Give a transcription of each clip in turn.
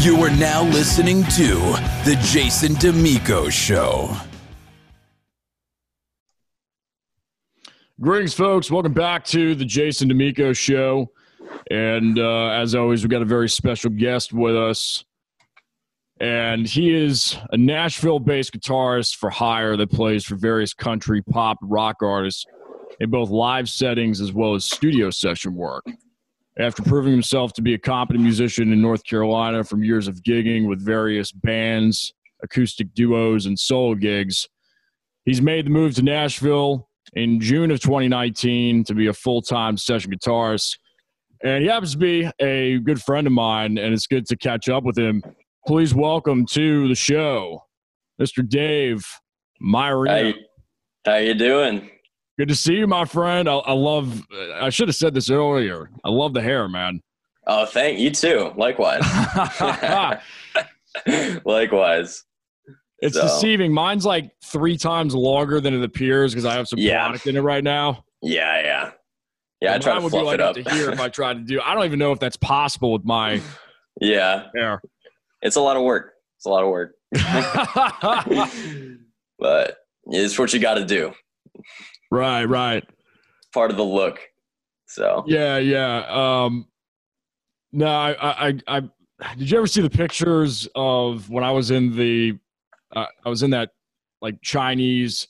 You are now listening to The Jason Damico Show. Greetings, folks. Welcome back to The Jason Damico Show. And uh, as always, we've got a very special guest with us. And he is a Nashville based guitarist for hire that plays for various country, pop, rock artists in both live settings as well as studio session work. After proving himself to be a competent musician in North Carolina from years of gigging with various bands, acoustic duos, and solo gigs, he's made the move to Nashville in June of 2019 to be a full time session guitarist. And he happens to be a good friend of mine, and it's good to catch up with him. Please welcome to the show, Mr. Dave Maiorino. How you, how you doing? Good to see you, my friend. I, I love. I should have said this earlier. I love the hair, man. Oh, thank you too. Likewise. Likewise. It's So- deceiving. Mine's like three times longer than it appears because I have some Yeah. product in it right now. Yeah, yeah, yeah. I Mine try to would be fluff like it up. to here if I tried to do. I don't even know if that's possible with my yeah, hair. it's a lot of work. It's a lot of work, but it's what you got to do. Right, right. Part of the look. So Yeah, yeah. Um, no, I, I, I, I, did you ever see the pictures of when I was in the, uh, I was in that like Chinese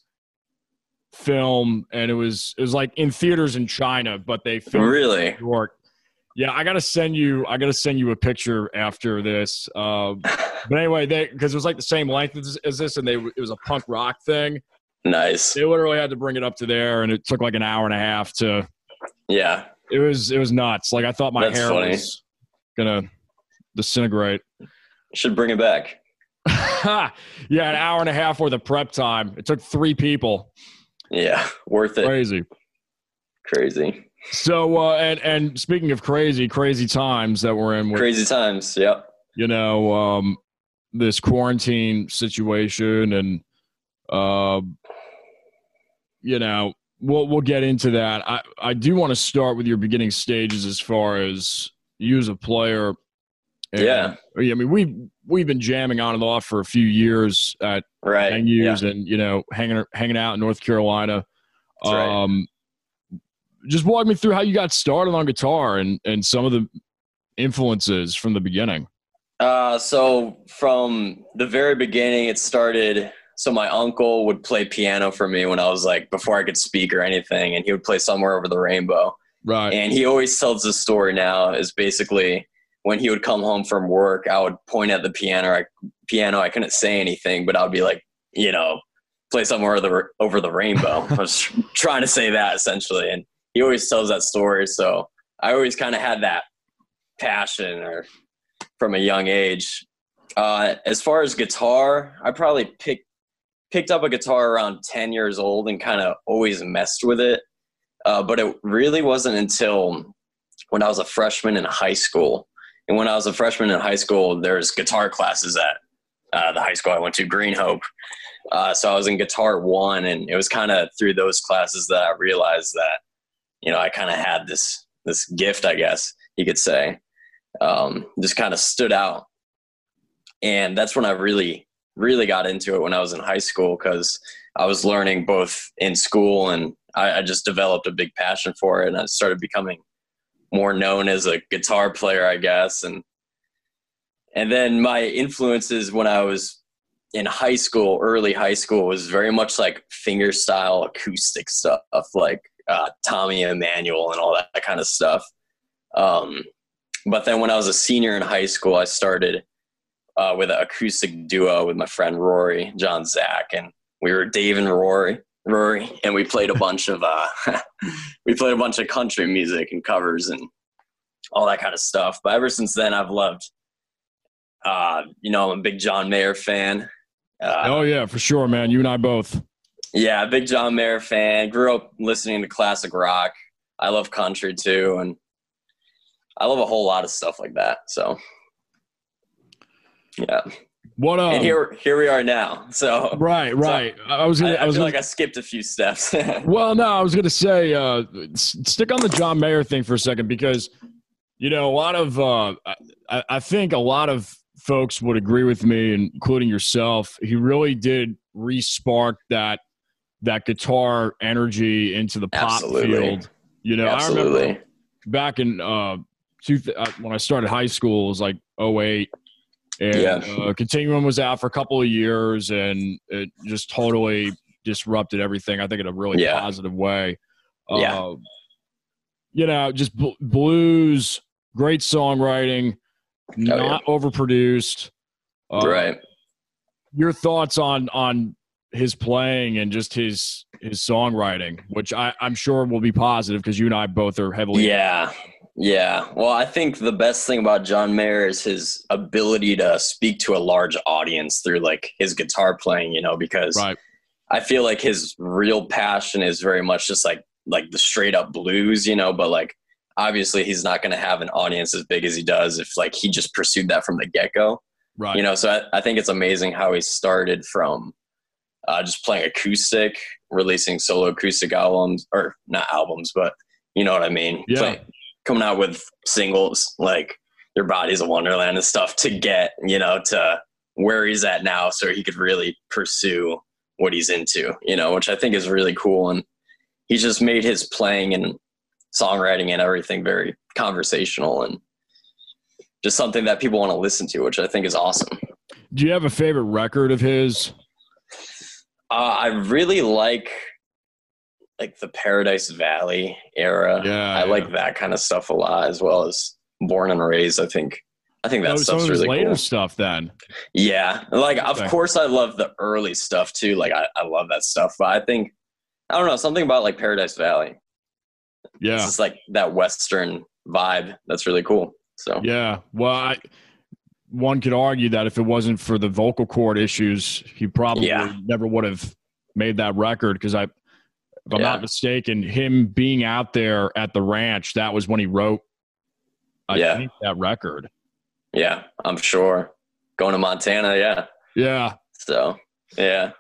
film, and it was it was like in theaters in China, but they filmed really, in New York. Yeah, I gotta send you. I gotta send you a picture after this. Um, but anyway, they because it was like the same length as, as this, and they it was a punk rock thing. Nice. They literally had to bring it up to there, and it took like an hour and a half to Yeah, it was it was nuts. Like I thought my That's hair funny. was gonna disintegrate. should bring it back. yeah, an hour and a half worth of prep time. It took three people. Yeah, worth it. Crazy. Crazy, So uh, and and speaking of crazy, crazy times that we're in with crazy times. Yep. you know um, this quarantine situation and uh, you know we'll we'll get into that. I I do want to start with your beginning stages as far as you as a player. And, Yeah. I mean we've we've been jamming on and off for a few years at Right. venues and you know hanging hanging out in North Carolina. That's right. Um, just walk me through how you got started on guitar and and some of the influences from the beginning. Uh, so from the very beginning, it started. So my uncle would play piano for me when I was like before I could speak or anything, and he would play somewhere over the rainbow. Right. And he always tells this story now is basically when he would come home from work, I would point at the piano. I, piano, I couldn't say anything, but I would be like, you know, play somewhere over the over the rainbow. I was trying to say that essentially, and he always tells that story. So I always kind of had that passion or from a young age. Uh, as far as guitar, I probably picked picked up a guitar around 10 years old and kind of always messed with it. Uh, but it really wasn't until when I was a freshman in high school. And when I was a freshman in high school, there's guitar classes at uh, the high school I went to, Green Hope. Uh, so I was in guitar one, and it was kind of through those classes that I realized that, you know, I kind of had this this gift, I guess you could say, um, just kind of stood out. And that's when I really, really got into it when I was in high school because I was learning both in school and I, I just developed a big passion for it. And I started becoming more known as a guitar player, I guess. And and then my influences when I was in high school, early high school, was very much like finger style acoustic stuff, like uh, Tommy Emmanuel and all that kind of stuff. Um, but then when I was a senior in high school, I started uh, with an acoustic duo with my friend Rory, John Zach, and we were Dave and Rory, Rory, and we played a bunch of uh, we played a bunch of country music and covers and all that kind of stuff. But ever since then, I've loved. Uh, you know, I'm a big John Mayer fan. Uh, oh yeah, for sure, man. You and I both. yeah, big John Mayer fan. Grew up listening to classic rock. I love country too, and I love a whole lot of stuff like that. So, yeah. What um, and here, here we are now. So, Right, right. I was I, gonna, I I, was feel gonna, like I skipped a few steps. well, no, I was gonna say uh, stick on the John Mayer thing for a second because you know a lot of uh, I, I think a lot of folks would agree with me, including yourself. He really did re-spark that that guitar energy into the pop Absolutely. field. You know, I Absolutely. remember back in uh, two th- uh, when I started high school, it was like 08. And Yeah. uh, Continuum was out for a couple of years, and it just totally disrupted everything. I think in a really Yeah. positive way. Uh, Yeah. You know, just bl- blues, great songwriting, yeah. not overproduced. Uh, right. Your thoughts on on his playing and just his his songwriting, which I, I'm sure will be positive because you and I both are heavily. Yeah. Yeah. Well, I think the best thing about John Mayer is his ability to speak to a large audience through like his guitar playing, you know, because Right. I feel like his real passion is very much just like like the straight up blues, you know, but like obviously he's not going to have an audience as big as he does if like he just pursued that from the get go. Right. You know, so I, I think it's amazing how he started from uh, just playing acoustic, releasing solo acoustic albums or not albums, but you know what I mean. Yeah. Play- coming out with singles like "Your Body's a Wonderland" and stuff to get you know to where he's at now, so he could really pursue what he's into. You know, which I think is really cool, and he just made his playing and songwriting and everything very conversational and just something that people want to listen to, which I think is awesome. Do you have a favorite record of his? Uh, I really like like the Paradise Valley era. Yeah, I yeah. like that kind of stuff a lot, as well as Born and Raised. I think I think that Oh, stuff's really later cool. stuff then. Yeah, like of Okay. course I love the early stuff too. Like I, I love that stuff, but I think I don't know something about like Paradise Valley. Yeah, it's just like that Western vibe. That's really cool. So Yeah. Well, I, one could argue that if it wasn't for the vocal cord issues, he probably Yeah. never would have made that record because I, if I'm Yeah. not mistaken, him being out there at the ranch, that was when he wrote, I Yeah. think, that record. yeah, I'm sure going to Montana. Yeah. Yeah. So yeah.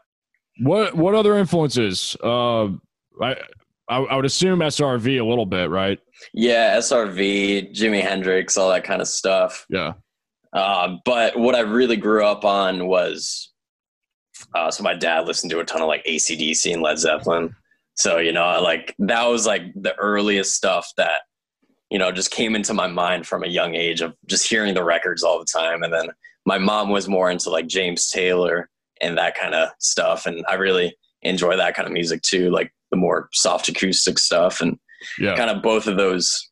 What What other influences? Uh, I, I I would assume SRV a little bit, right? Yeah, SRV, Jimi Hendrix, all that kind of stuff. Yeah. Uh, but what I really grew up on was uh, so my dad listened to a ton of like ACDC and Led Zeppelin. So, you know, like that was like the earliest stuff that, you know, just came into my mind from a young age of just hearing the records all the time. And then my mom was more into like James Taylor and that kind of stuff. And I really enjoy that kind of music too, like the more soft acoustic stuff. And Yeah. kind of both of those,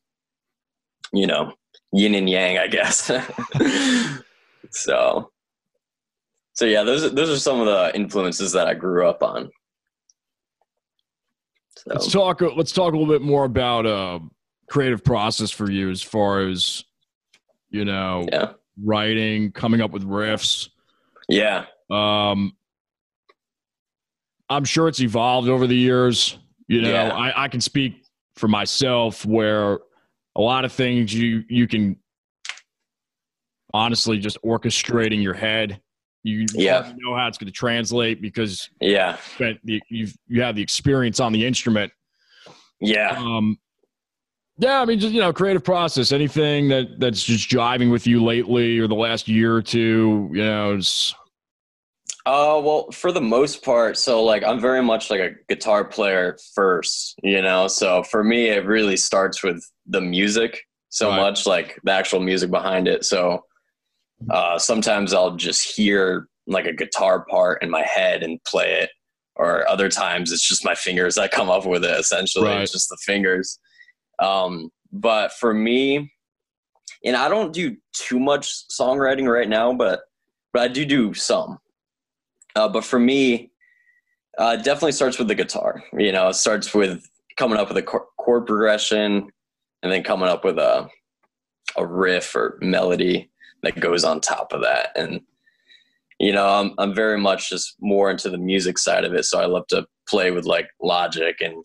you know, yin and yang, I guess. so, so yeah, those those are some of the influences that I grew up on. Let's talk. Let's talk a little bit more about uh, creative process for you, as far as you know, yeah, writing, coming up with riffs. yeah, Um, I'm sure it's evolved over the years. You know, Yeah. I, I can speak for myself where a lot of things you you can honestly just orchestrate in your head. You Yeah. know how it's going to translate because yeah, you you've you have the experience on the instrument. yeah. Um, yeah, I mean, just you know, creative process. Anything that that's just jiving with you lately or the last year or two. You know, it's, Uh, well, for the most part, so like I'm very much like a guitar player first, you know. So for me, it really starts with the music so Right. much, like the actual music behind it. So uh, sometimes I'll just hear like a guitar part in my head and play it, or other times it's just my fingers that come up with it. Essentially, Right. it's just the fingers. Um, but for me, and I don't do too much songwriting right now, but but I do do some. Uh, but for me, uh, it definitely starts with the guitar. You know, it starts with coming up with a chord, chord progression, and then coming up with a a riff or melody that goes on top of that. And you know, I'm I'm very much just more into the music side of it. So I love to play with like Logic and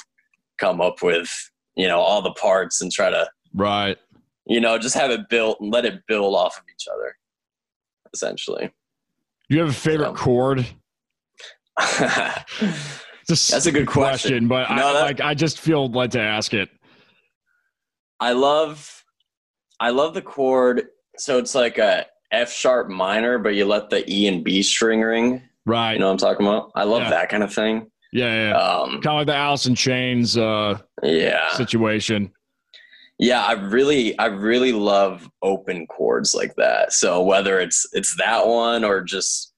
come up with you know all the parts and try to right. you know just have it built and let it build off of each other, essentially. Do you have a favorite So. chord? That's a good question. but I, that- like I just feel led to ask it. I love I love the chord. So it's like a F sharp minor, but you let the E and B string ring. Right. You know what I'm talking about? I love Yeah. that kind of thing. yeah, yeah. Um, kind of like the Alice in Chains uh, yeah, situation. yeah. I really, I really love open chords like that. So whether it's it's that one or just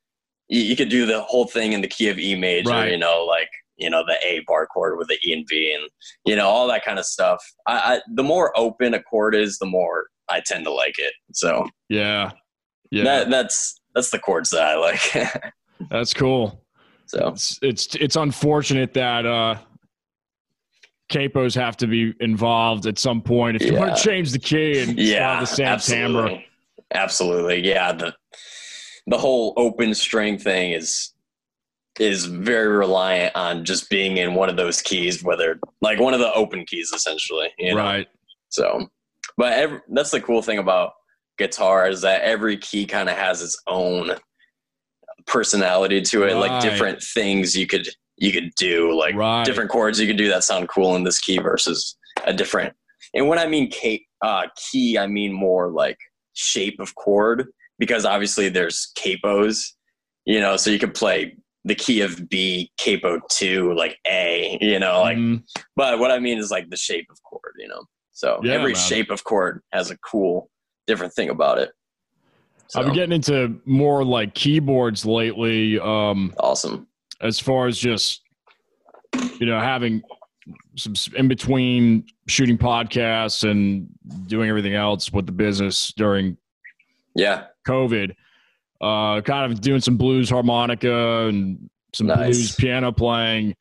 you, you could do the whole thing in the key of E major. Right. You know, like you know the A bar chord with the E and B, and you know all that kind of stuff. I, I the more open a chord is, the more I tend to like it. So Yeah. Yeah. that that's that's the chords that I like. that's cool. so It's, it's it's unfortunate that uh capos have to be involved at some point if you want to change the key and yeah, have the same absolutely. timbre. Absolutely, yeah. The the whole open string thing is is very reliant on just being in one of those keys, whether like one of the open keys, essentially. You know? Right. So, but every, that's the cool thing about guitar is that every key kind of has its own personality to it. Right. Like different things you could you could do, like Right. different chords you could do that sound cool in this key versus a different. And when I mean key, uh, key, I mean more like shape of chord because obviously there's capos, you know, so you could play the key of B, capo two, like A, you know, like Mhm. but what I mean is like the shape of chord, you know. So Yeah, every man. shape of chord has a cool, different thing about it. So, I've been getting into more like keyboards lately. Um, awesome. as far as just you know having some in between shooting podcasts and doing everything else with the business during Yeah, COVID, uh, kind of doing some blues harmonica and some Nice. blues piano playing.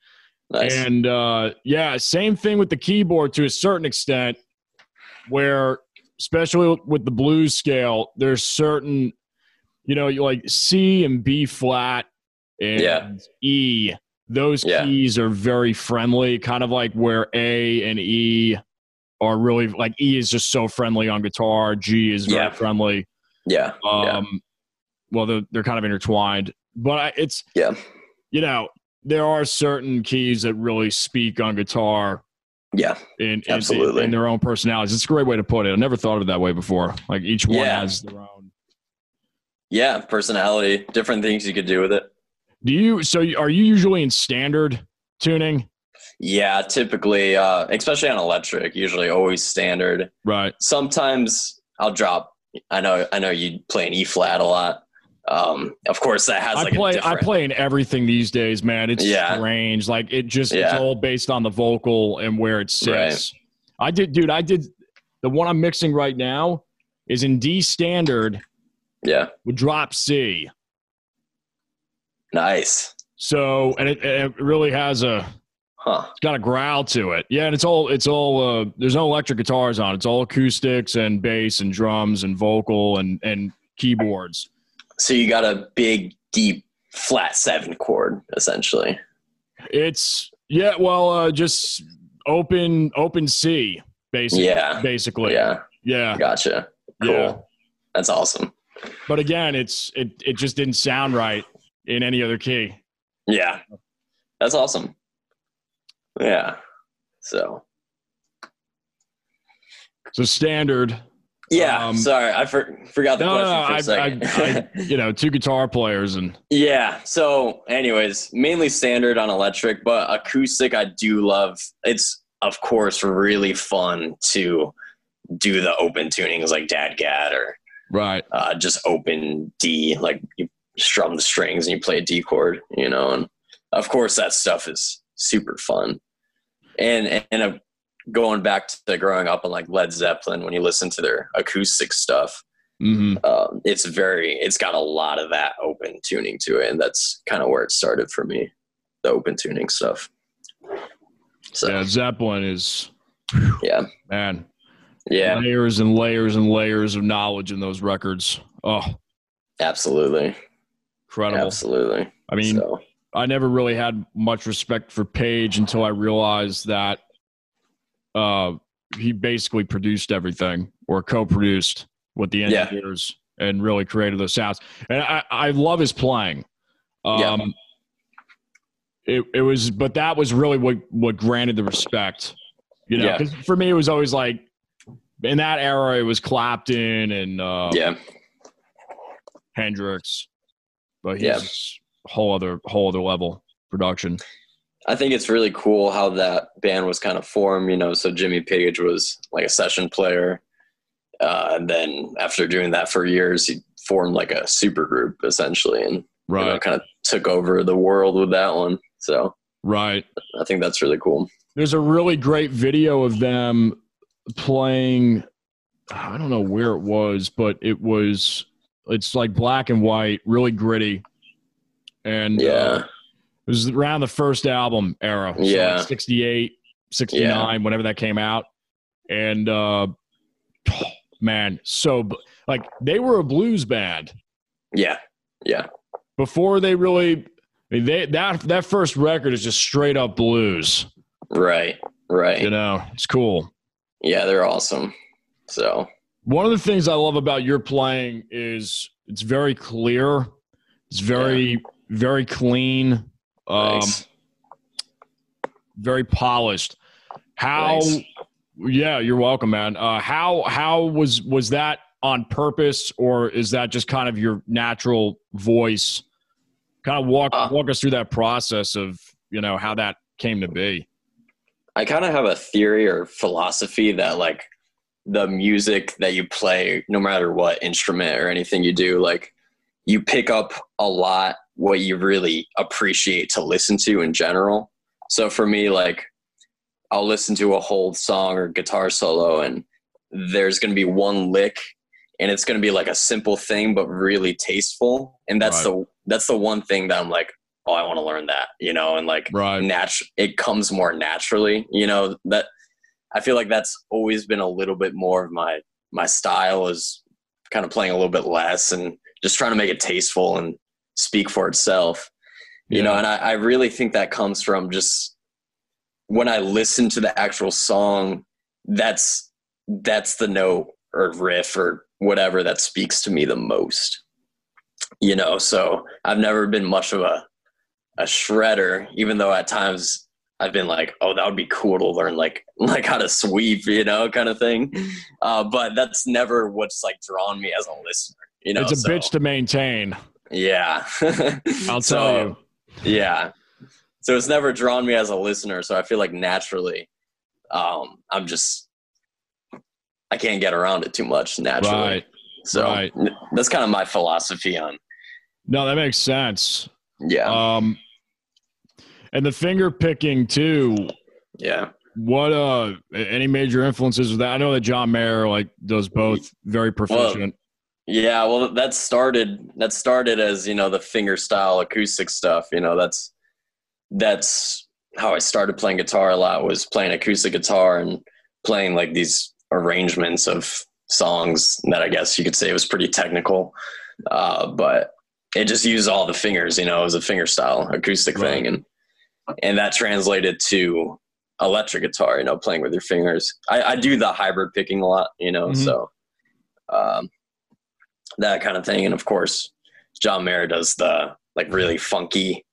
nice. And uh, yeah, same thing with the keyboard to a certain extent, where especially with the blues scale, there's certain, you know, you like C and B flat and Yeah. E. Those Yeah. keys are very friendly, kind of like where A and E are really like E is just so friendly on guitar, G is very Yeah. friendly. yeah, yeah, Um, well, they're they're kind of intertwined, but I, it's yeah, you know there are certain keys that really speak on guitar yeah, in, in Absolutely. in their own personalities. It's a great way to put it. I never thought of it that way before. Like each one Yeah. has their own. yeah. Personality, different things you could do with it. Do you? So are you usually in standard tuning? Yeah, typically, uh, especially on electric, usually always standard. Right. Sometimes I'll drop. I know, I know you play an E flat a lot. Um, of course, that has I like play. a I different. play in everything these days, man. It's Yeah. strange. Like it just. It's Yeah. all based on the vocal and where it sits. Right. I did, dude. I did. The one I'm mixing right now is in D standard Yeah, with drop C. nice. So and it, it really has a Huh. it's got a growl to it. Yeah, and it's all it's all uh, there's no electric guitars on. It's all acoustics and bass and drums and vocal and and keyboards. So you got a big, deep, flat seven chord, essentially. It's yeah, well, uh, just open open C basically. Yeah. basically. Yeah, yeah, gotcha. Cool. yeah. That's awesome. But again, it's it it just didn't sound right in any other key. Yeah, that's awesome. Yeah. So So standard. Yeah, Um, sorry, I for, forgot the No, no, question for a second. I, I, you know, two guitar players and yeah. So, anyways, mainly standard on electric, but acoustic I do love. It's of course really fun to do the open tunings like DADGAD or right. uh, just open D, like you strum the strings and you play a D chord, you know, and of course that stuff is super fun. And and uh, going back to growing up on like Led Zeppelin, when you listen to their acoustic stuff, hmm um, it's very, it's got a lot of that open tuning to it, and that's kind of where it started for me, the open tuning stuff. So Yeah, Zeppelin is yeah, man. yeah, layers and layers and layers of knowledge in those records. Oh, absolutely, incredible. absolutely. I mean, so I never really had much respect for Page until I realized that uh, he basically produced everything or co-produced with the Yeah. engineers and really created the sounds. And I, I love his playing. Um, Yeah. It, it was, but that was really what, what granted the respect, you know, Yeah. for me, it was always like in that era, it was Clapton and, uh, yeah, Hendrix, but he's Yeah. whole other whole other level production. I think it's really cool how that band was kind of formed. You know, so Jimmy Page was like a session player, uh, and then after doing that for years, he formed like a super group essentially, and you know, kind of took over the world with that one. So right. I think that's really cool. There's a really great video of them playing. I don't know where it was, but it was. It's like black and white, really gritty, and uh, Yeah, it was around the first album era. So Yeah. like 68, 69, whenever that came out. And uh man, so like they were a blues band yeah, yeah, before they really I mean, they that that first record is just straight up blues. right, right. You know, it's cool. Yeah, they're awesome. So One of the things I love about your playing is it's very clear. It's very very clean. Um thanks. very polished. How? Thanks. Yeah, you're welcome, man. Uh, how how was was that on purpose, or is that just kind of your natural voice? Kind of walk Uh. walk us through that process of you know how that came to be. I kind of have a theory or philosophy that like the music that you play, no matter what instrument or anything you do, like you pick up a lot what you really appreciate to listen to in general. So for me, like I'll listen to a whole song or guitar solo and there's going to be one lick and it's going to be like a simple thing but really tasteful and that's the that's the one thing that I'm like oh I want to learn that you know and like Right. natu- it comes more naturally you know that i feel like that's always been a little bit more of my my style is kind of playing a little bit less and just trying to make it tasteful and speak for itself you know and I, I really think that comes from just when i listen to the actual song that's that's the note or riff or whatever that speaks to me the most you know. So i've never been much of a a shredder even though at times i've been like oh that would be cool to learn like like how to sweep you know kind of thing. Uh, but that's never what's like drawn me as a listener you know it's a so, bitch to maintain. Yeah I'll So, tell you. yeah so it's never drawn me as a listener so i feel like naturally um i'm just i can't get around it too much naturally Right. so right. that's kind of my philosophy on No, that makes sense. yeah Um, and the finger picking too. yeah What uh, any major influences with that? I know that John Mayer like does both very proficient. Yeah well that started that started as you know the finger style acoustic stuff you know that's that's how i started playing guitar a lot was playing acoustic guitar and playing like these arrangements of songs that i guess you could say was pretty technical uh, but it just used all the fingers you know it was a finger style acoustic Right. thing and and that translated to electric guitar you know playing with your fingers i, I do the hybrid picking a lot you know Mhm. so um, that kind of thing and of course john mayer does the like really funky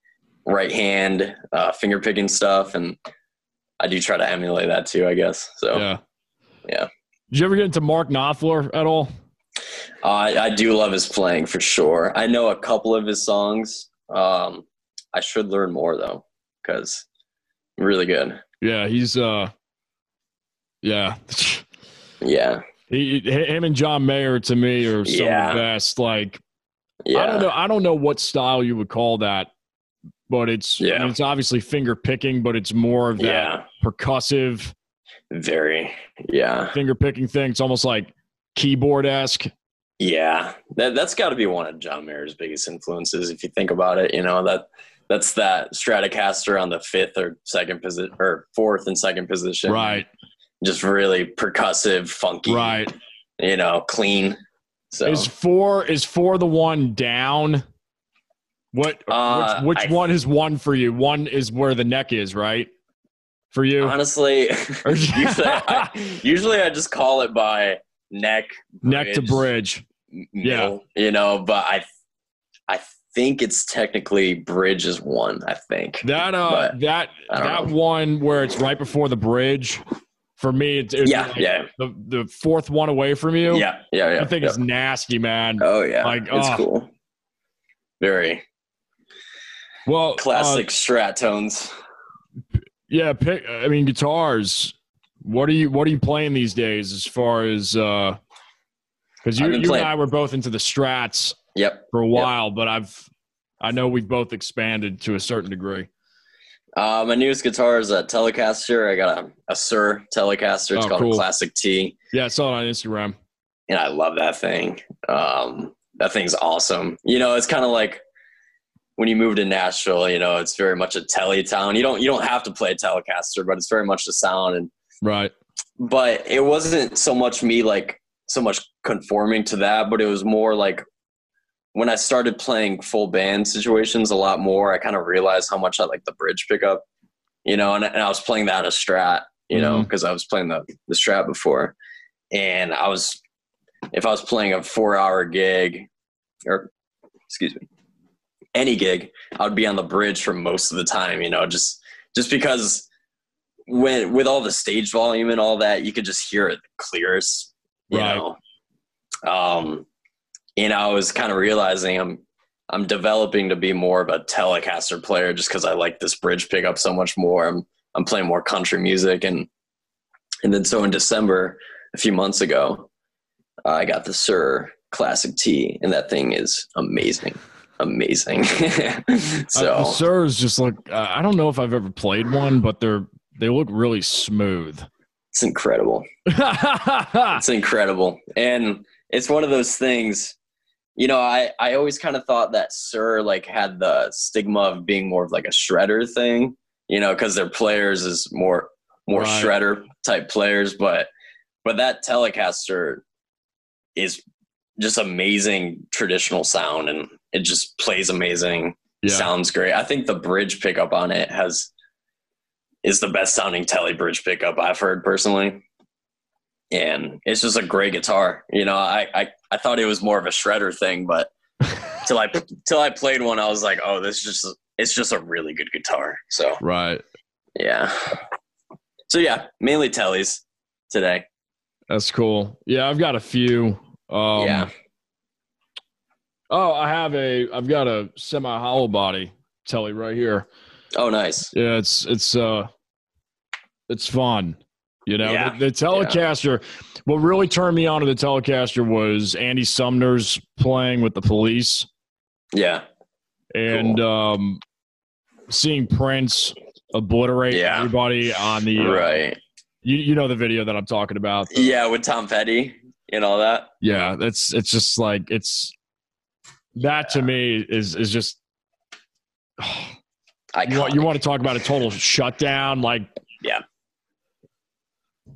right hand uh, finger picking stuff and i do try to emulate that too i guess so Yeah. yeah. Did you ever get into Mark Knopfler at all? Uh, I, I do love his playing for sure. I know a couple of his songs. Um, I should learn more though, because really good. Yeah, he's uh, yeah. Yeah, He, him and John Mayer to me are some Yeah. of the best. Like yeah, I don't know, I don't know what style you would call that, but it's I mean, it's obviously finger picking, but it's more of that yeah, percussive very, yeah, finger picking thing. It's almost like keyboard esque. yeah. That that's got to be one of John Mayer's biggest influences, if you think about it. You know that that's that Stratocaster on the fifth or second position or fourth and second position, Right, Just really percussive, funky, right. You know, clean. So Is four is four the one down? What Uh, which, which I- one is one for you? One is where the neck is, right? For you, Honestly, usually, I, usually I just call it by neck, neck to bridge. m- Yeah. you know. But I, I think it's technically bridge is one. I think. That uh, But, that that know. one where it's right before the bridge. For me, it's, it's Yeah, like yeah, the the fourth one away from you. yeah, yeah, yeah. I think yeah. it's nasty, man. Oh yeah, like, it's oh. cool. very Well, uh, classic strat tones. yeah, pick. I mean, guitars. What are you What are you playing these days? As far as because you, you playing- and I were both into the Strats Yep. for a while, but I've I know we've both expanded to a certain degree. Uh, my newest guitar is a Telecaster. I got a, a Suhr Telecaster. It's Oh, called cool. a Classic T, Yeah, I saw it on Instagram. and I love that thing. Um, that thing's awesome. You know, it's kind of like when you move to Nashville. You know, it's very much a Tele town. You don't you don't have to play a Telecaster, but it's very much the sound. And Right. but it wasn't so much me like so much conforming to that, but it was more like when I started playing full band situations a lot more, I kind of realized how much I like the bridge pickup, you know, and, and I was playing that a strat, you know, Mhm. because I was playing the, the strat before. And I was, if I was playing a four hour gig or, excuse me, any gig, I would be on the bridge for most of the time, you know, just, just because when, with all the stage volume and all that, you could just hear it clearest, you Right. know. Um, and I was kind of realizing I'm I'm developing to be more of a Telecaster player just because I like this bridge pickup so much more. I'm I'm playing more country music and and then so in December a few months ago, I got the Suhr Classic T, and that thing is amazing, amazing. so uh, the Suhrs just like Uh, I don't know if I've ever played one, but they're they look really smooth. it's incredible. It's incredible. And it's one of those things, you know, I, I always kind of thought that Suhr like had the stigma of being more of like a shredder thing, you know, because their players is more more Right. shredder type players, but but that Telecaster is just amazing traditional sound and it just plays amazing. yeah. Sounds great. I think the bridge pickup on it has is the best sounding tele bridge pickup I've heard personally. And it's just a great guitar. You know, I, I, I thought it was more of a shredder thing, but till I till I played one, I was like, oh, this is just it's just a really good guitar. So Right. yeah. So yeah, mainly tellies today. That's cool. Yeah, I've got a few. Um, yeah. Oh, I have a. I've got a semi hollow body telly right here. Oh, nice. Yeah, it's it's uh, it's fun. You know, Yeah. the, the Telecaster. What really turned me on to the Telecaster was Andy Summers' playing with the Police, Yeah. and um, seeing Prince obliterate Yeah. everybody on the. uh, Right. You you know the video that I'm talking about. Yeah, with Tom Petty and all that. Yeah, that's it's just like it's that to me is is just you want, you want to talk about a total shutdown like Yeah.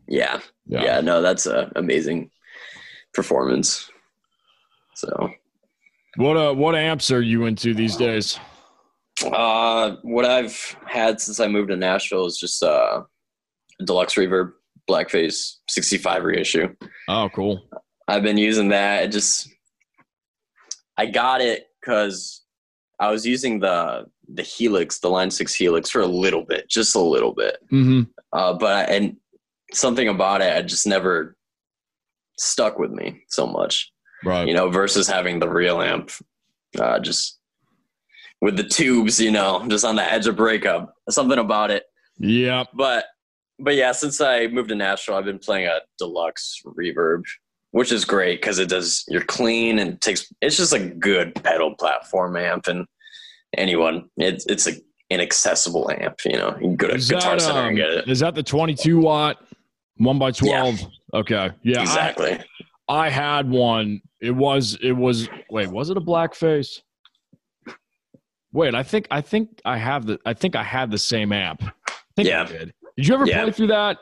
Yeah. yeah no that's a amazing performance so What uh what amps are you into these days? uh what i've had since i moved to nashville is just uh deluxe reverb blackface 65 reissue Oh, cool. i've been using that it just i got it because i was using the the helix the line 6 helix for a little bit just a little bit Mm-hmm. uh, but and something about it, I just never stuck with me so much, Right. you know, versus having the real amp, uh, just with the tubes, you know, just on the edge of breakup. Something about it, Yeah. but but yeah, since I moved to Nashville, I've been playing a deluxe reverb, which is great because it does you're clean and takes. It's just a good pedal platform amp, and anyone, it's it's a inaccessible amp. You know, you can go to Is Guitar that, Center um, and get it. is that the 22 watt one by 12? Okay. Yeah. Exactly. I, had one. It was it was wait, was it a blackface? Wait, I think I think I have the I think I had the same. I I Yeah. did. Did you ever Yeah. play through that?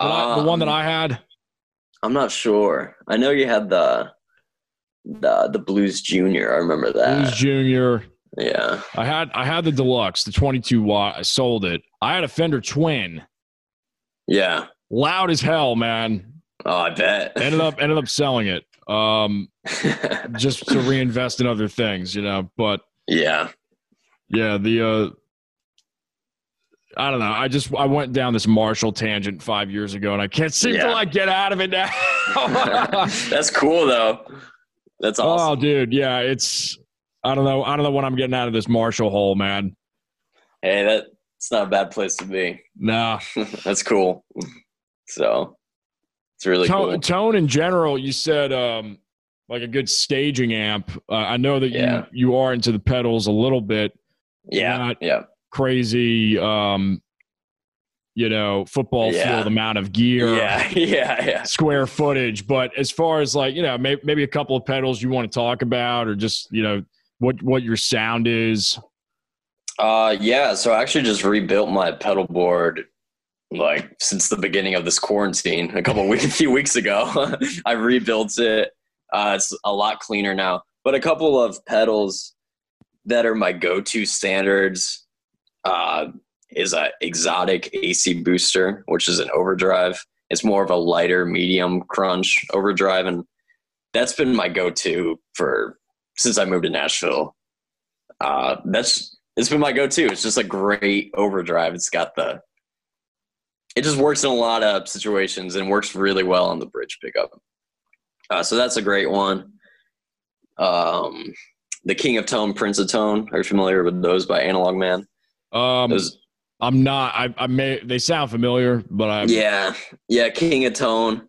The one- the one that Um, I had? I'm not sure. I know you had the the the Blues Junior. I remember that. Blues Junior. yeah. I had I had the deluxe, the 22 watt. I sold it. I had a Fender Twin, Yeah. loud as hell, man. Oh, I bet. Ended up ended up selling it, um, just to reinvest in other things, you know. But yeah. yeah, the uh, I don't know. I just I went down this Marshall tangent five years ago, and I can't seem to like get out of it now. That's cool though. That's awesome. Oh, dude, yeah, it's I don't know. I don't know when I'm getting out of this Marshall hole, man. Hey, that it's not a bad place to be. Nah. That's cool. So it's really tone, cool. tone in general, you said um like a good staging amp. Uh, I know that Yeah. you you are into the pedals a little bit. Yeah, not- yeah, Crazy um you know, football Yeah. field amount of gear. yeah, yeah, yeah. Square footage, but as far as like you know, may, maybe a couple of pedals you want to talk about, or just you know what what your sound is. Uh, yeah. So I actually just rebuilt my pedal board like since the beginning of this quarantine a couple weeks, a few weeks ago. I rebuilt it. Uh, it's a lot cleaner now. But a couple of pedals that are my go-to standards uh, is a Xotic AC booster, which is an overdrive. It's more of a lighter, medium crunch overdrive, and that's been my go-to for since I moved to Nashville. Uh, that's it's been my go-to. It's just a great overdrive. It's got the it just works in a lot of situations and works really well on the bridge pickup. Uh, so that's a great one. Um, the King of Tone, Prince of Tone. Are you familiar with those by Analog Man? Um, Those, I'm not. I, I may. They sound familiar, but I. yeah, yeah, King of Tone.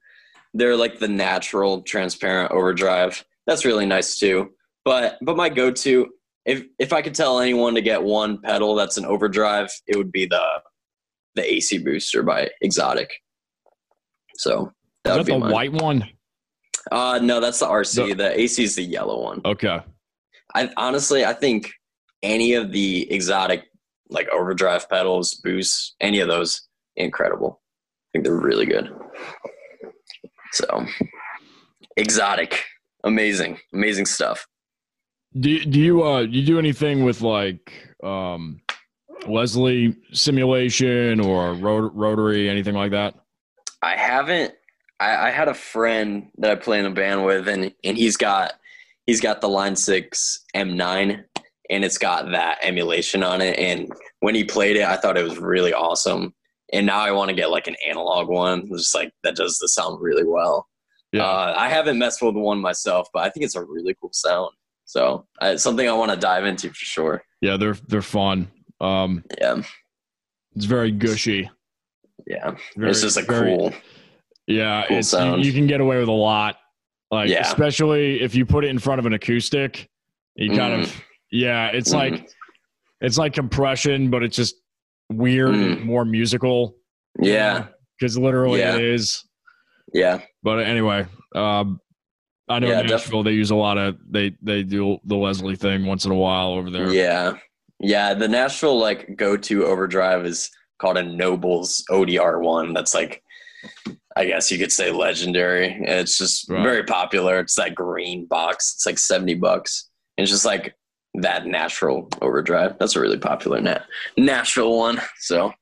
They're like the natural, transparent overdrive. That's really nice too. But but my go-to, if if I could tell anyone to get one pedal that's an overdrive, it would be the the AC Booster by Xotic. So that that be the mine. white one? Uh, no, that's the RC. The- The, AC is the yellow one. Okay. I honestly, I think any of the Xotic like overdrive pedals, boosts, any of those, incredible. I think they're really good. So, Xotic, amazing, amazing stuff. Do do you uh you do anything with like um Leslie simulation or rot- rotary anything like that? I haven't. I, I had a friend that I play in a band with, and and he's got he's got the Line Six M9, and it's got that emulation on it. And when he played it, I thought it was really awesome. And now I want to get like an analog one, just like that does the sound really well. Yeah. Uh, I haven't messed with one myself, but I think it's a really cool sound. So uh, it's something I want to dive into for sure. Yeah, they're they're fun. Um, Yeah, it's very gushy. yeah. Very, it's just a very- cool. Yeah, cool it's, you, you can get away with a lot. Like Yeah. especially if you put it in front of an acoustic, you kind Mhm. of yeah, it's Mhm. like it's like compression, but it's just weird Mm. more musical. Yeah, because literally Yeah. it is. yeah. But anyway, um, I know Yeah, Nashville. They use a lot of they they do the Leslie thing once in a while over there. Yeah. Yeah. The Nashville like go to overdrive is called a Nobels ODR one. That's like I guess you could say legendary. It's just Right. very popular. It's that green box. It's like 70 bucks. And it's just like that natural overdrive. That's a really popular nat Nashville one. So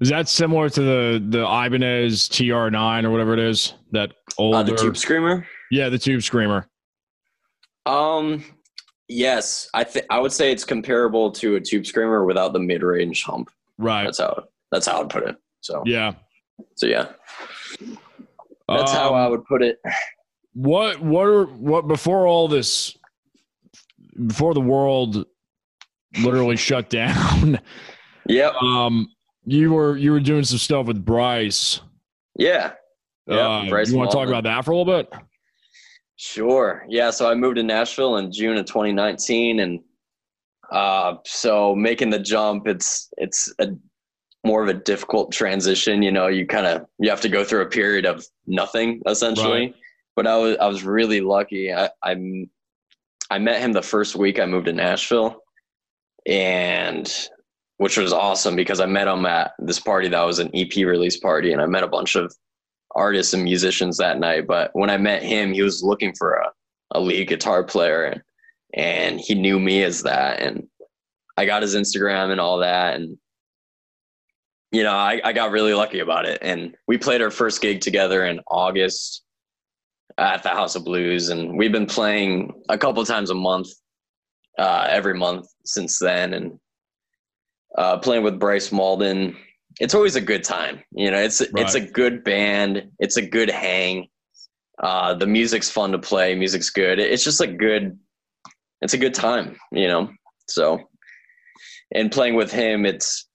Is that similar to the the Ibanez TR9 or whatever it is? That older, uh, the Tube Screamer. Yeah, the Tube Screamer. Um yes. I think I would say it's comparable to a Tube Screamer without the mid range hump. Right. That's how that's how I'd put it. So Yeah. so yeah. That's how Um, I would put it. What what are what before all this before the world literally shut down? Yep. Um, you were you were doing some stuff with Bryce. Yeah. Yeah. Uh, Bryce you want to talk about that for a little bit? Sure. Yeah. So I moved to Nashville in June of 2019, and uh, so making the jump, it's it's a more of a difficult transition. You know, you kind of you have to go through a period of nothing essentially. Right. But I was I was really lucky. I I'm, I met him the first week I moved to Nashville, and which was awesome because I met him at this party that was an EP release party, and I met a bunch of artists and musicians that night. But when I met him, he was looking for a, a lead guitar player, and, and he knew me as that. And I got his Instagram and all that, and you know, I, I got really lucky about it. And we played our first gig together in August at the House of Blues, and we've been playing a couple times a month, uh, every month since then, and uh, playing with Bryce Malden. It's always a good time, you know. It's it's a good band. It's a good hang. Uh, the music's fun to play. Music's good. It's just a good. it's a good time, you know. So, and playing with him, it's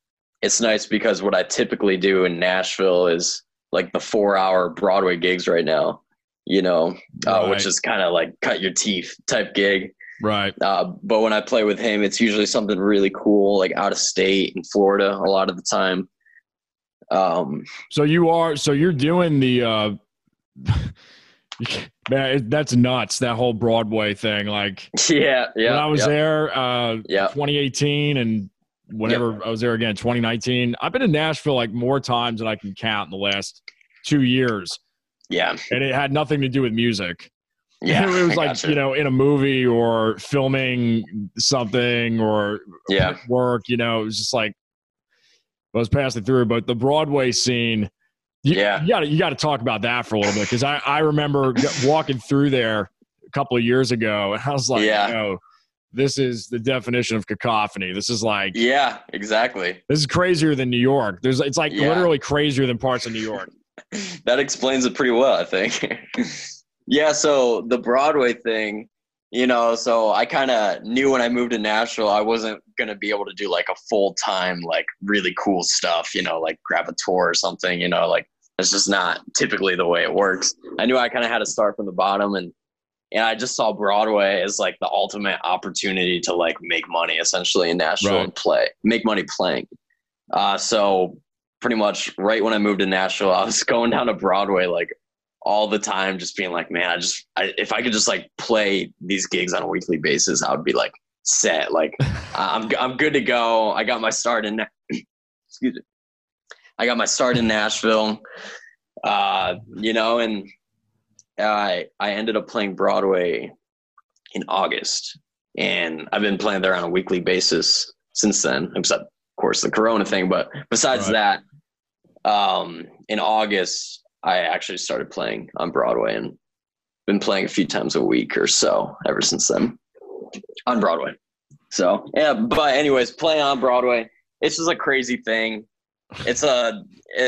it's nice because what I typically do in Nashville is like the four hour Broadway gigs right now, you know, uh, which is kind of like cut your teeth type gig. Right. Uh, but when I play with him, it's usually something really cool, like out of state in Florida a lot of the time. Um, So you are so you're doing the uh man, it, that's nuts, that whole Broadway thing. Like yeah, yeah. when I was yeah, there uh Yeah. 2018 and whenever I was there again 2019. I've been to Nashville like more times than I can count in the last 2 years. yeah, And it had nothing to do with music. yeah. it was like, you know, in a movie or filming something or yeah, work, you know, it was just like I was passing through. But the Broadway scene, you, Yeah. you got to talk about that for a little bit because I I remember walking through there a couple of years ago, and I was like, Yeah. "Yo, this is the definition of cacophony. This is like yeah, exactly. this is crazier than New York. There's it's like Yeah. literally crazier than parts of New York. that explains it pretty well, I think. yeah, so the Broadway thing, you know, so I kind of knew when I moved to Nashville, I wasn't going to be able to do like a full time, like really cool stuff, you know, like grab a tour or something, you know, like it's just not typically the way it works. I knew I kind of had to start from the bottom and and I just saw Broadway as like the ultimate opportunity to like make money essentially in Nashville Right. and play, make money playing. Uh, so pretty much right when I moved to Nashville, I was going down to Broadway like all the time, just being like, man, I just, I, if I could just like play these gigs on a weekly basis, I would be like set. Like I'm, I'm good to go. I got my start in, excuse me. I got my start in Nashville, uh, you know, and I, I ended up playing Broadway in August and I've been playing there on a weekly basis since then, except of course the Corona thing. But besides Right. that, um, in August, I actually started playing on Broadway and been playing a few times a week or so ever since then on Broadway. So yeah, but anyways, playing on Broadway, it's just a crazy thing. It's a,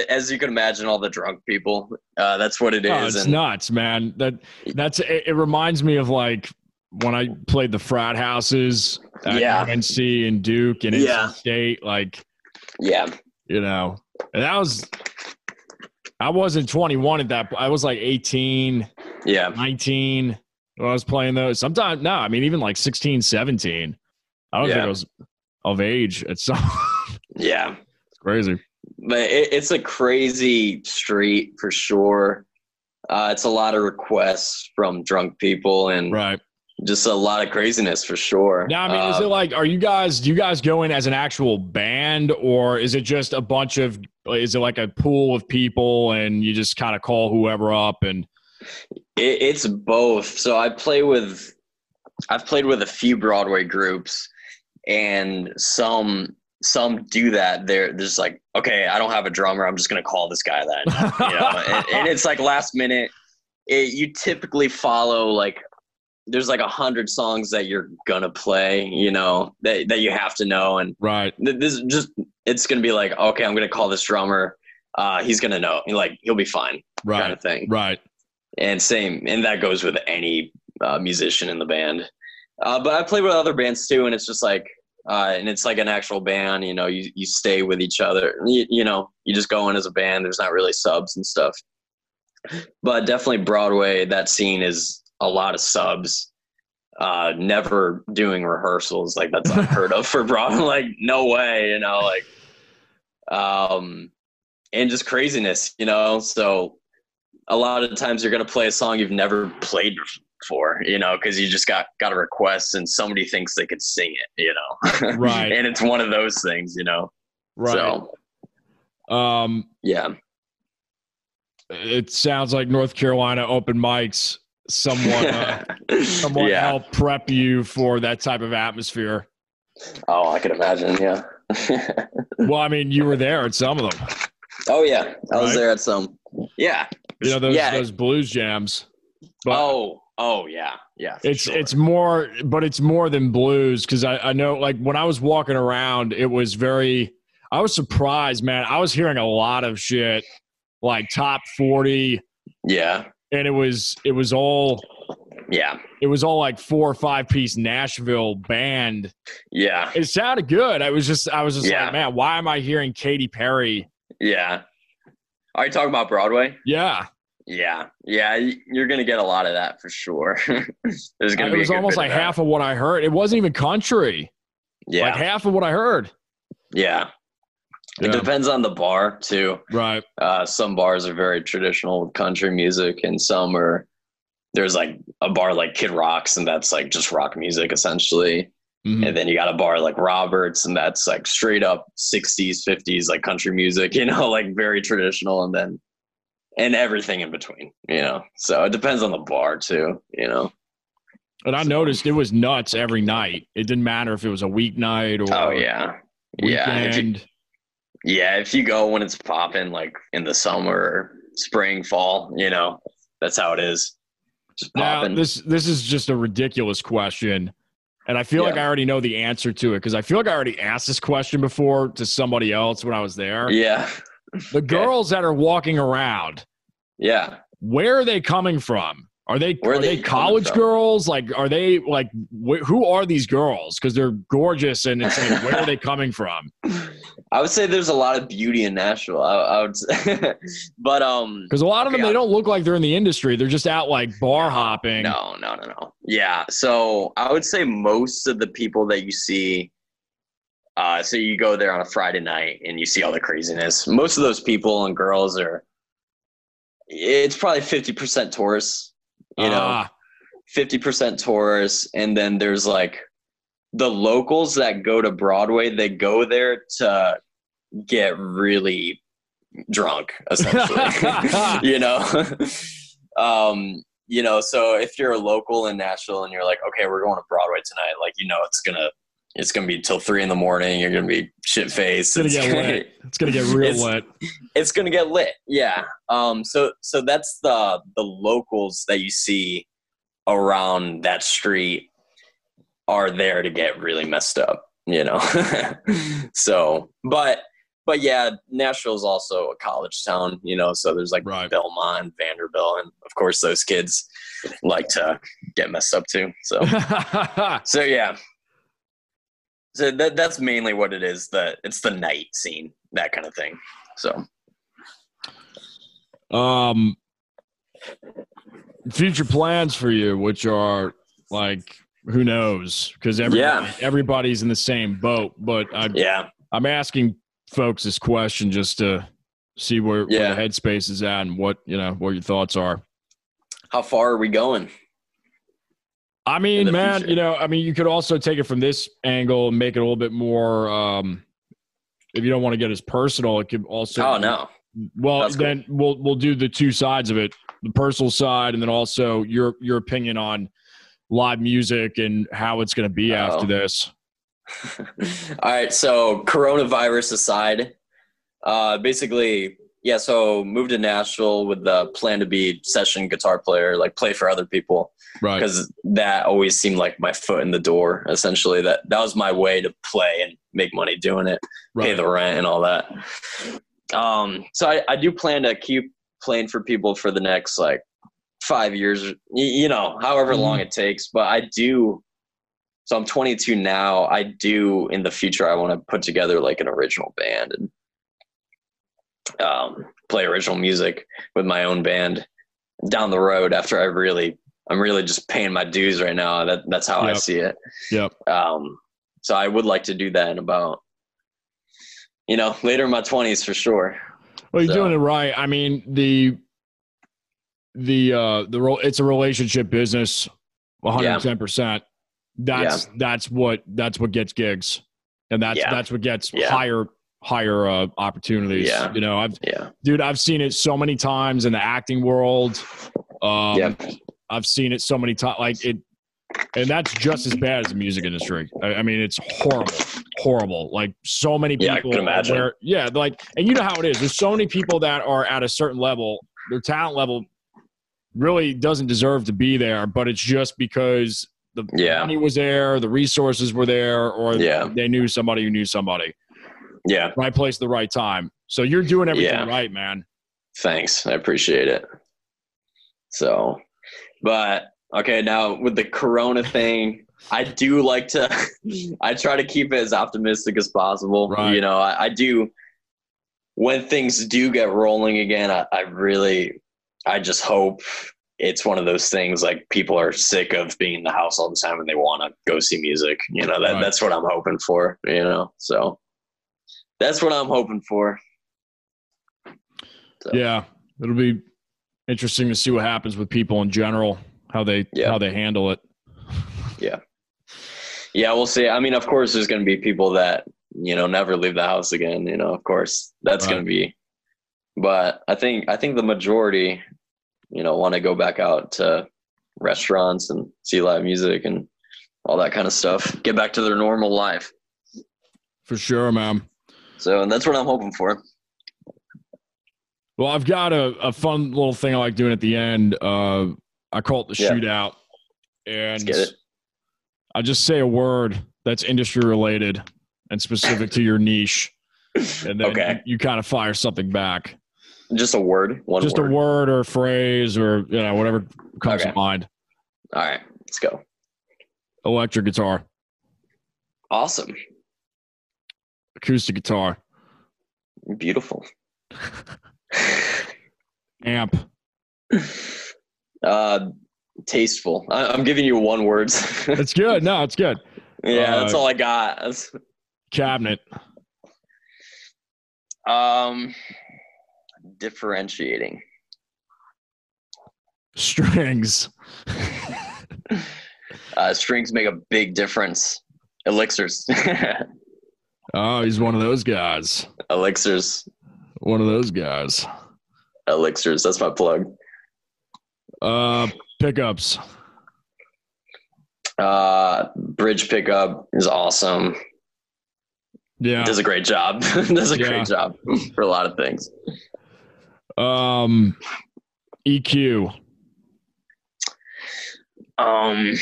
as you can imagine, all the drunk people. Uh, that's what it is. Oh, it's and nuts, man. That that's it, it reminds me of like when I played the frat houses at Yeah. UNC and Duke and Yeah. NC State, like yeah, you know, and that was I wasn't 21 at that. I was like 18, yeah, 19 when I was playing those. Sometimes no, I mean even like 16, 17. I don't think I was of age at some. yeah. it's crazy. but it, it's a crazy street for sure. Uh, it's a lot of requests from drunk people and Right. just a lot of craziness for sure. Now, I mean, is Uh, it like, are you guys, do you guys go in as an actual band or is it just a bunch of, is it like a pool of people and you just kind of call whoever up and, it, it's both. So I play with, I've played with a few Broadway groups, and some some do that. They're they're just like, okay, I don't have a drummer. I'm just gonna call this guy that. you know, and, and it's like last minute. It, you typically follow like there's like a hundred songs that you're gonna play, you know, that that you have to know, and right. this just it's gonna be like, okay, I'm gonna call this drummer. Uh, he's gonna know, like he'll be fine, Right. kind of thing. Right. And same, and that goes with any uh, musician in the band. Uh, but I play with other bands too, and it's just like, uh, and it's like an actual band. You know, you you stay with each other. You, you know, you just go in as a band. There's not really subs and stuff. But definitely Broadway. That scene is a lot of subs. Uh, never doing rehearsals like that's unheard of for Broadway. Like no way, you know, like, um, and just craziness, you know. So a lot of times you're going to play a song you've never played before, you know, because you just got got a request and somebody thinks they could sing it, you know. Right. and it's one of those things, you know. Right. So Um, yeah, it sounds like North Carolina open mics somewhat, uh, somewhat yeah. help prep you for that type of atmosphere. Oh, I can imagine. Yeah. Well, I mean, you were there at some of them. oh yeah, I was there at some. Yeah. You know those Yeah. those blues jams. But oh. Oh yeah. Yeah. it's sure. it's more, but it's more than blues because I, I know like when I was walking around, it was very. I was surprised, man. I was hearing a lot of shit like top forty, yeah. And it was it was all Yeah. It was all like four or five piece Nashville band. Yeah. It sounded good. I was just I was just Yeah. like, man, why am I hearing Katy Perry? Yeah. Are you talking about Broadway? Yeah. Yeah. Yeah. You're going to get a lot of that for sure. There's It to be was almost like half of what I heard. It wasn't even country. Yeah. Like half of what I heard. yeah. It depends on the bar too. Right. Uh, some bars are very traditional with country music, and some are. There's like a bar like Kid Rocks, and that's like just rock music essentially. Mhm. And then you got a bar like Roberts, and that's like straight up 60s, 50s, like country music, you know, like very traditional. And then, and everything in between, you know. So it depends on the bar too, you know. And I noticed it was nuts every night. It didn't matter if it was a weeknight or Oh, yeah. Yeah. Weekend. yeah. Yeah, if you go when it's popping, like in the summer, spring, fall, you know, that's how it is. Just Now this this is just a ridiculous question, and I feel like I already know the answer to it because I feel like I already asked this question before to somebody else when I was there. yeah. The girls that are walking around, Yeah. where are they coming from? Are they are are they, they college girls? Like, are they like wh- who are these girls? Because they're gorgeous, and it's like where are they coming from? I would say there's a lot of beauty in Nashville. I, I would, say. but um, Because a lot of them Yeah. they don't look like they're in the industry. They're just out like bar hopping. no, no, no, no. Yeah, so I would say most of the people that you see, uh, so you go there on a Friday night and you see all the craziness. Most of those people and girls are, it's probably fifty percent tourists. You know, Ah, fifty percent tourists, and then there's like the locals that go to Broadway. They go there to get really drunk, essentially. you know, um, you know. So if you're a local in Nashville and you're like, okay, we're going to Broadway tonight, like you know, it's gonna it's gonna be till three in the morning. You're gonna be shit faced. it's gonna get lit. It's gonna get real It's- lit. it's gonna get lit yeah um so so that's the the locals that you see around that street are there to get really messed up you know? So but but yeah nashville's also a college town you know so there's like Right. belmont vanderbilt and of course those kids like to get messed up too so. So yeah. So that, that's mainly what it is the it's the night scene that kind of thing so. Um, future plans for you, which are like who knows? Because everybody, Yeah. everybody's in the same boat. But I, yeah I'm asking folks this question just to see where, Yeah. where the headspace is at and what you know what your thoughts are. How far are we going? I mean, man, future. you know, I mean, you could also take it from this angle and make it a little bit more. Um, if you don't want to get as personal, it could also. Oh no. Well, That's cool. then we'll we'll do the two sides of it: the personal side, and then also your your opinion on live music and how it's going to be after Oh. this. All right. So coronavirus aside, uh, basically, yeah. So moved to Nashville with the plan to be session guitar player, like play for other people, Right. because that always seemed like my foot in the door. Essentially, that that was my way to play and make money doing it. pay the rent and all that. Um, so I, I do plan to keep playing for people for the next like five years, you know, however long it takes. But I do. So I'm 22 now. I do in the future. I want to put together like an original band and um, play original music with my own band down the road. After I really, I'm really just paying my dues right now. That that's how I see it. Yep. Um, so I would like to do that in about, you know, later in my twenties for sure. Well, you're So- doing it right. I mean, the the uh the role it's a relationship business 110%. That's that's what that's what gets gigs. And that's Yeah. that's what gets Yeah. higher higher uh opportunities. Yeah. You know, I've Yeah. dude, I've seen it so many times in the acting world. Um Yep. I've seen it so many times like it and that's just as bad as the music industry. I, I mean, it's horrible, horrible. Like so many people. Yeah, I can imagine. Where, yeah, like, and you know how it is. There's so many people that are at a certain level. Their talent level really doesn't deserve to be there, but it's just because the Yeah. money was there, the resources were there, or Yeah. they knew somebody who knew somebody. Yeah. Right place, at the right time. So you're doing everything Yeah. right, man. Thanks. I appreciate it. So, but Okay, now with the Corona thing, I do like to. I try to keep it as optimistic as possible. Right. You know, I, I do. When things do get rolling again, I, I really, I just hope it's one of those things like people are sick of being in the house all the time and they want to go see music. You know, that Right. that's what I'm hoping for. You know, so that's what I'm hoping for. So, Yeah, it'll be interesting to see what happens with people in general, how they Yeah. how they handle it. Yeah, Yeah. we'll see. I mean, of course, there's going to be people that you know never leave the house again. You know, of course, that's Right. going to be. But I think I think the majority, you know, want to go back out to restaurants and see live music and all that kind of stuff. Get back to their normal life. For sure, man. So, and that's what I'm hoping for. Well, I've got a, a fun little thing I like doing at the end. Uh, I call it the Yeah. shootout, and. I just say a word that's industry related and specific to your niche, and then Okay. you, kind of fire something back. Just a word. One just word. a word or a phrase or you know whatever comes Okay. to mind. All right, let's go. Electric guitar, Awesome. acoustic guitar, Beautiful. amp, Uh, tasteful. I, I'm giving you one words. It's good. No, it's good. yeah, that's Uh, all I got. That's- Cabinet, Um, differentiating. strings, Uh, strings make a big difference. Elixirs. oh, he's one of those guys. Elixirs. One of those guys. Elixirs. That's my plug. Uh, pickups. Uh, bridge pickup is awesome. Yeah. Does a great job. Does a Yeah. great job for a lot of things. Um, EQ. Um,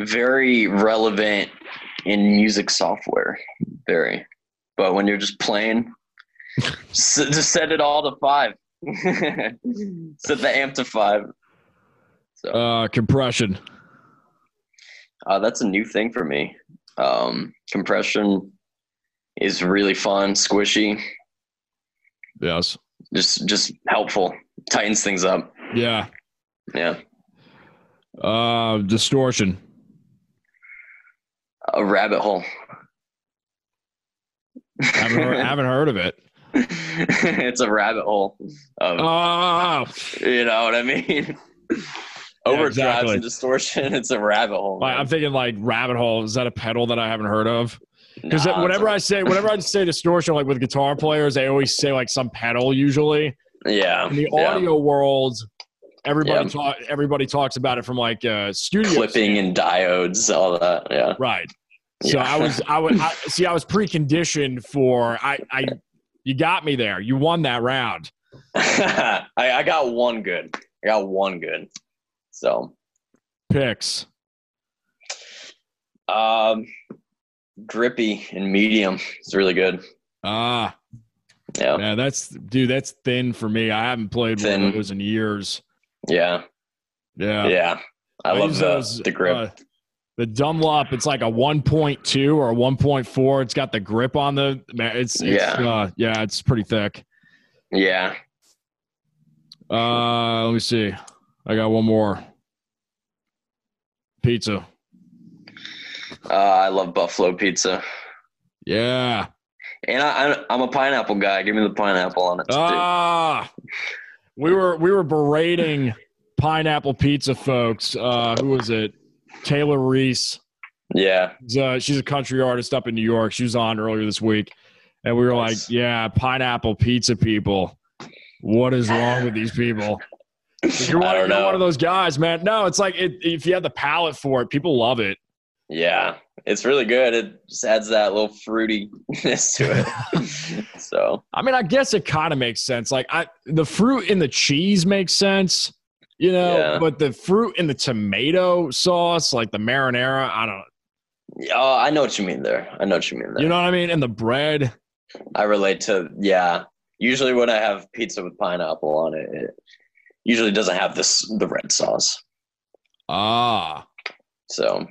very relevant in music software. Very, but when you're just playing, s- just set it all to five. set the amp to five. So Uh, compression. uh, that's a new thing for me. Um, compression is really fun, squishy, Yes. just just helpful, tightens things up. Yeah. Yeah, Uh, distortion. a rabbit hole. Haven't heard, haven't heard of it. it's a rabbit hole. Of, Oh, You know what I mean? Overdrives exactly. and distortion. It's a rabbit hole. like, I'm thinking like rabbit hole. Is that a pedal that I haven't heard of? Because Nah, whenever I say whenever I say distortion, like with guitar players, they always say like some pedal. Usually yeah, in the yeah. audio world, everybody Yeah. talk everybody talks about it from like uh, studio clipping and diodes, all that. Yeah, Right. So Yeah. I was, I would I, see. I was preconditioned for. I, I, you got me there. You won that round. I, I got one good. I got one good. So, Picks. um, grippy and medium. It's really good. Ah, Yeah, yeah. That's dude. That's thin for me. I haven't played one Thin. of those in years. yeah, Yeah. yeah. I, love the those, the grip. uh, the Dunlop. It's like a 1.2 or a 1.4. It's got the grip on the. Man, it's, it's Yeah. Uh, yeah. It's pretty thick. yeah, Uh, let me see. I got one more. Pizza. Uh, I love buffalo pizza, Yeah. and I, I'm a pineapple guy. Give me the pineapple on it. too. Ah, we were we were berating pineapple pizza folks. Uh, who was it? Taylor Reese. yeah, She's, uh, she's a country artist up in New York. She was on earlier this week, and we were Nice. like, "Yeah, pineapple pizza people. What is wrong with these people?" You're, one, I don't you're know. one of those guys, man. No, it's like it, if you have the palate for it, people love it. Yeah, it's really good. It just adds that little fruitiness to it. so I mean, I guess it kind of makes sense. Like I, the fruit in the cheese makes sense, you know, Yeah. but the fruit in the tomato sauce, like the marinara, I don't, yeah, oh, I know what you mean there. I know what you mean there. you know what I mean? And the bread, I relate to yeah. Usually when I have pizza with pineapple on it, it usually doesn't have this the red sauce. Ah. So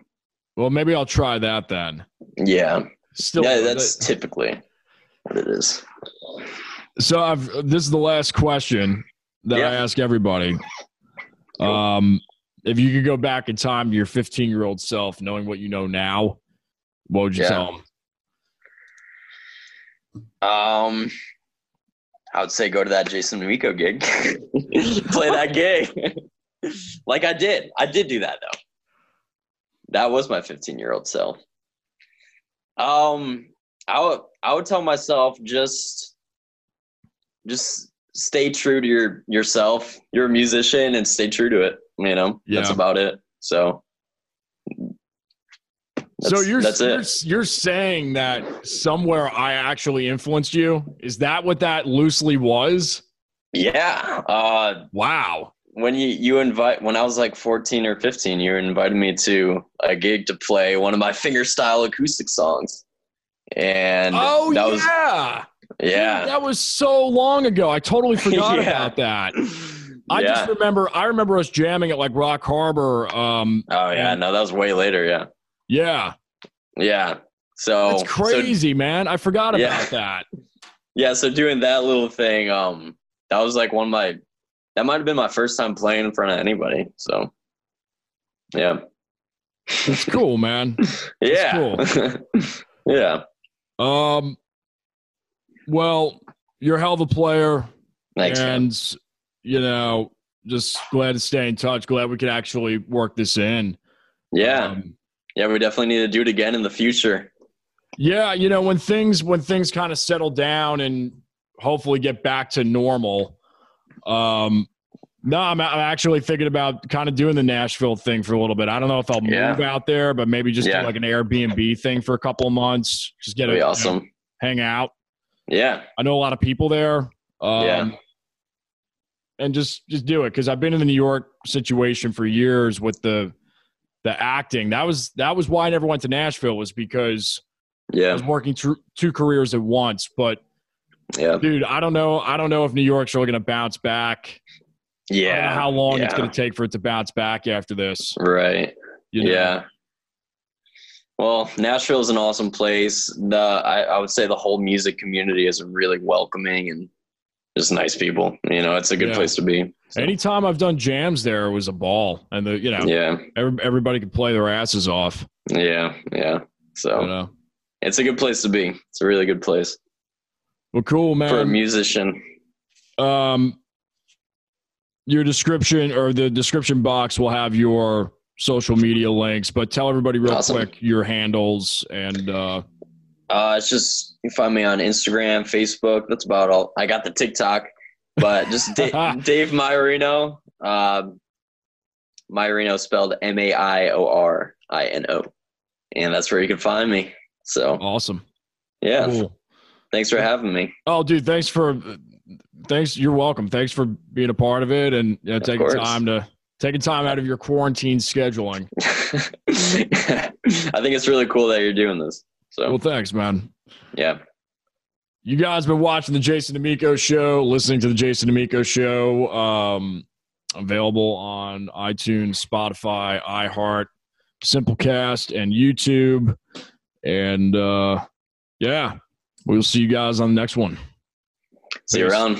Well, maybe I'll try that then. yeah, Still, yeah, that's typically what it is. so. I've this is the last question that Yeah. I ask everybody. Um, if you could go back in time to your 15 year old self, knowing what you know now, what would you Yeah. tell him? Um, I would say go to that Jason Damico gig, play that gig, like I did. I did do that though. That was my 15 year old self. Um, I would I would tell myself just just stay true to your yourself. You're a musician and stay true to it. You know, that's about it. So. so you're that's you're, it. you're saying that somewhere I actually influenced you? Is that what that loosely was? Yeah. Uh, Wow. When you you invite when I was like 14 or 15, you invited me to a gig to play one of my fingerstyle acoustic songs, and Oh that was yeah. Dude, yeah that was so long ago. I totally forgot Yeah. about that. I yeah. just remember I remember us jamming at like Rock Harbor. Um oh yeah, no, that was way later. Yeah, yeah. yeah. So so- crazy, man. I forgot about Yeah. that. yeah, so doing that little thing, um, that was like one of my that might have been my first time playing in front of anybody. So yeah, It's cool, man. yeah, yeah. Um well, you're a hell of a player. Thanks. man. and you know, just glad to stay in touch. Glad we could actually work this in. Yeah, Um, yeah. We definitely need to do it again in the future. Yeah, you know, when things when things kind of settle down and hopefully get back to normal. Um no, I'm, I'm actually thinking about kind of doing the Nashville thing for a little bit. I don't know if I'll move Yeah. out there, but maybe just Yeah. do like an Airbnb thing for a couple of months. Just get That'd a be awesome. hang out. Yeah, I know a lot of people there. Um, Yeah. And just just do it because I've been in the New York situation for years with the the acting. That was that was why I never went to Nashville was because yeah. I was working tr- two careers at once. But yeah, dude, I don't know. I don't know if New York's really going to bounce back. I don't know yeah. how long it's going to take for it to bounce back after this. Right. you know? Yeah. Well, Nashville is an awesome place. The I, I would say the whole music community is really welcoming and just nice people. You know, it's a good Yeah. place to be. So, Anytime I've done jams there, it was a ball, and the you know yeah, every, everybody could play their asses off. yeah, yeah. So You know. it's a good place to be. It's a really good place Well, cool, man. for a musician. um, your description or the description box will have your social media links, but tell everybody real Awesome. quick your handles and uh, Uh, it's just you find me on Instagram, Facebook. That's about all. I got the TikTok, but just da- Dave Maiorino. Um, Maiorino spelled M A I O R I N O, and that's where you can find me. So awesome. yeah, Cool. Thanks for having me. Oh, dude, thanks for thanks. You're welcome. Thanks for being a part of it and you know, taking time to taking time out of your quarantine scheduling. I think it's really cool that you're doing this. So Well, thanks, man. yeah, You guys been watching the Jason Damico show, listening to the Jason Damico show. Um, available on iTunes, Spotify, iHeart, Simplecast, and YouTube. And uh, yeah, we'll see you guys on the next one. see you around.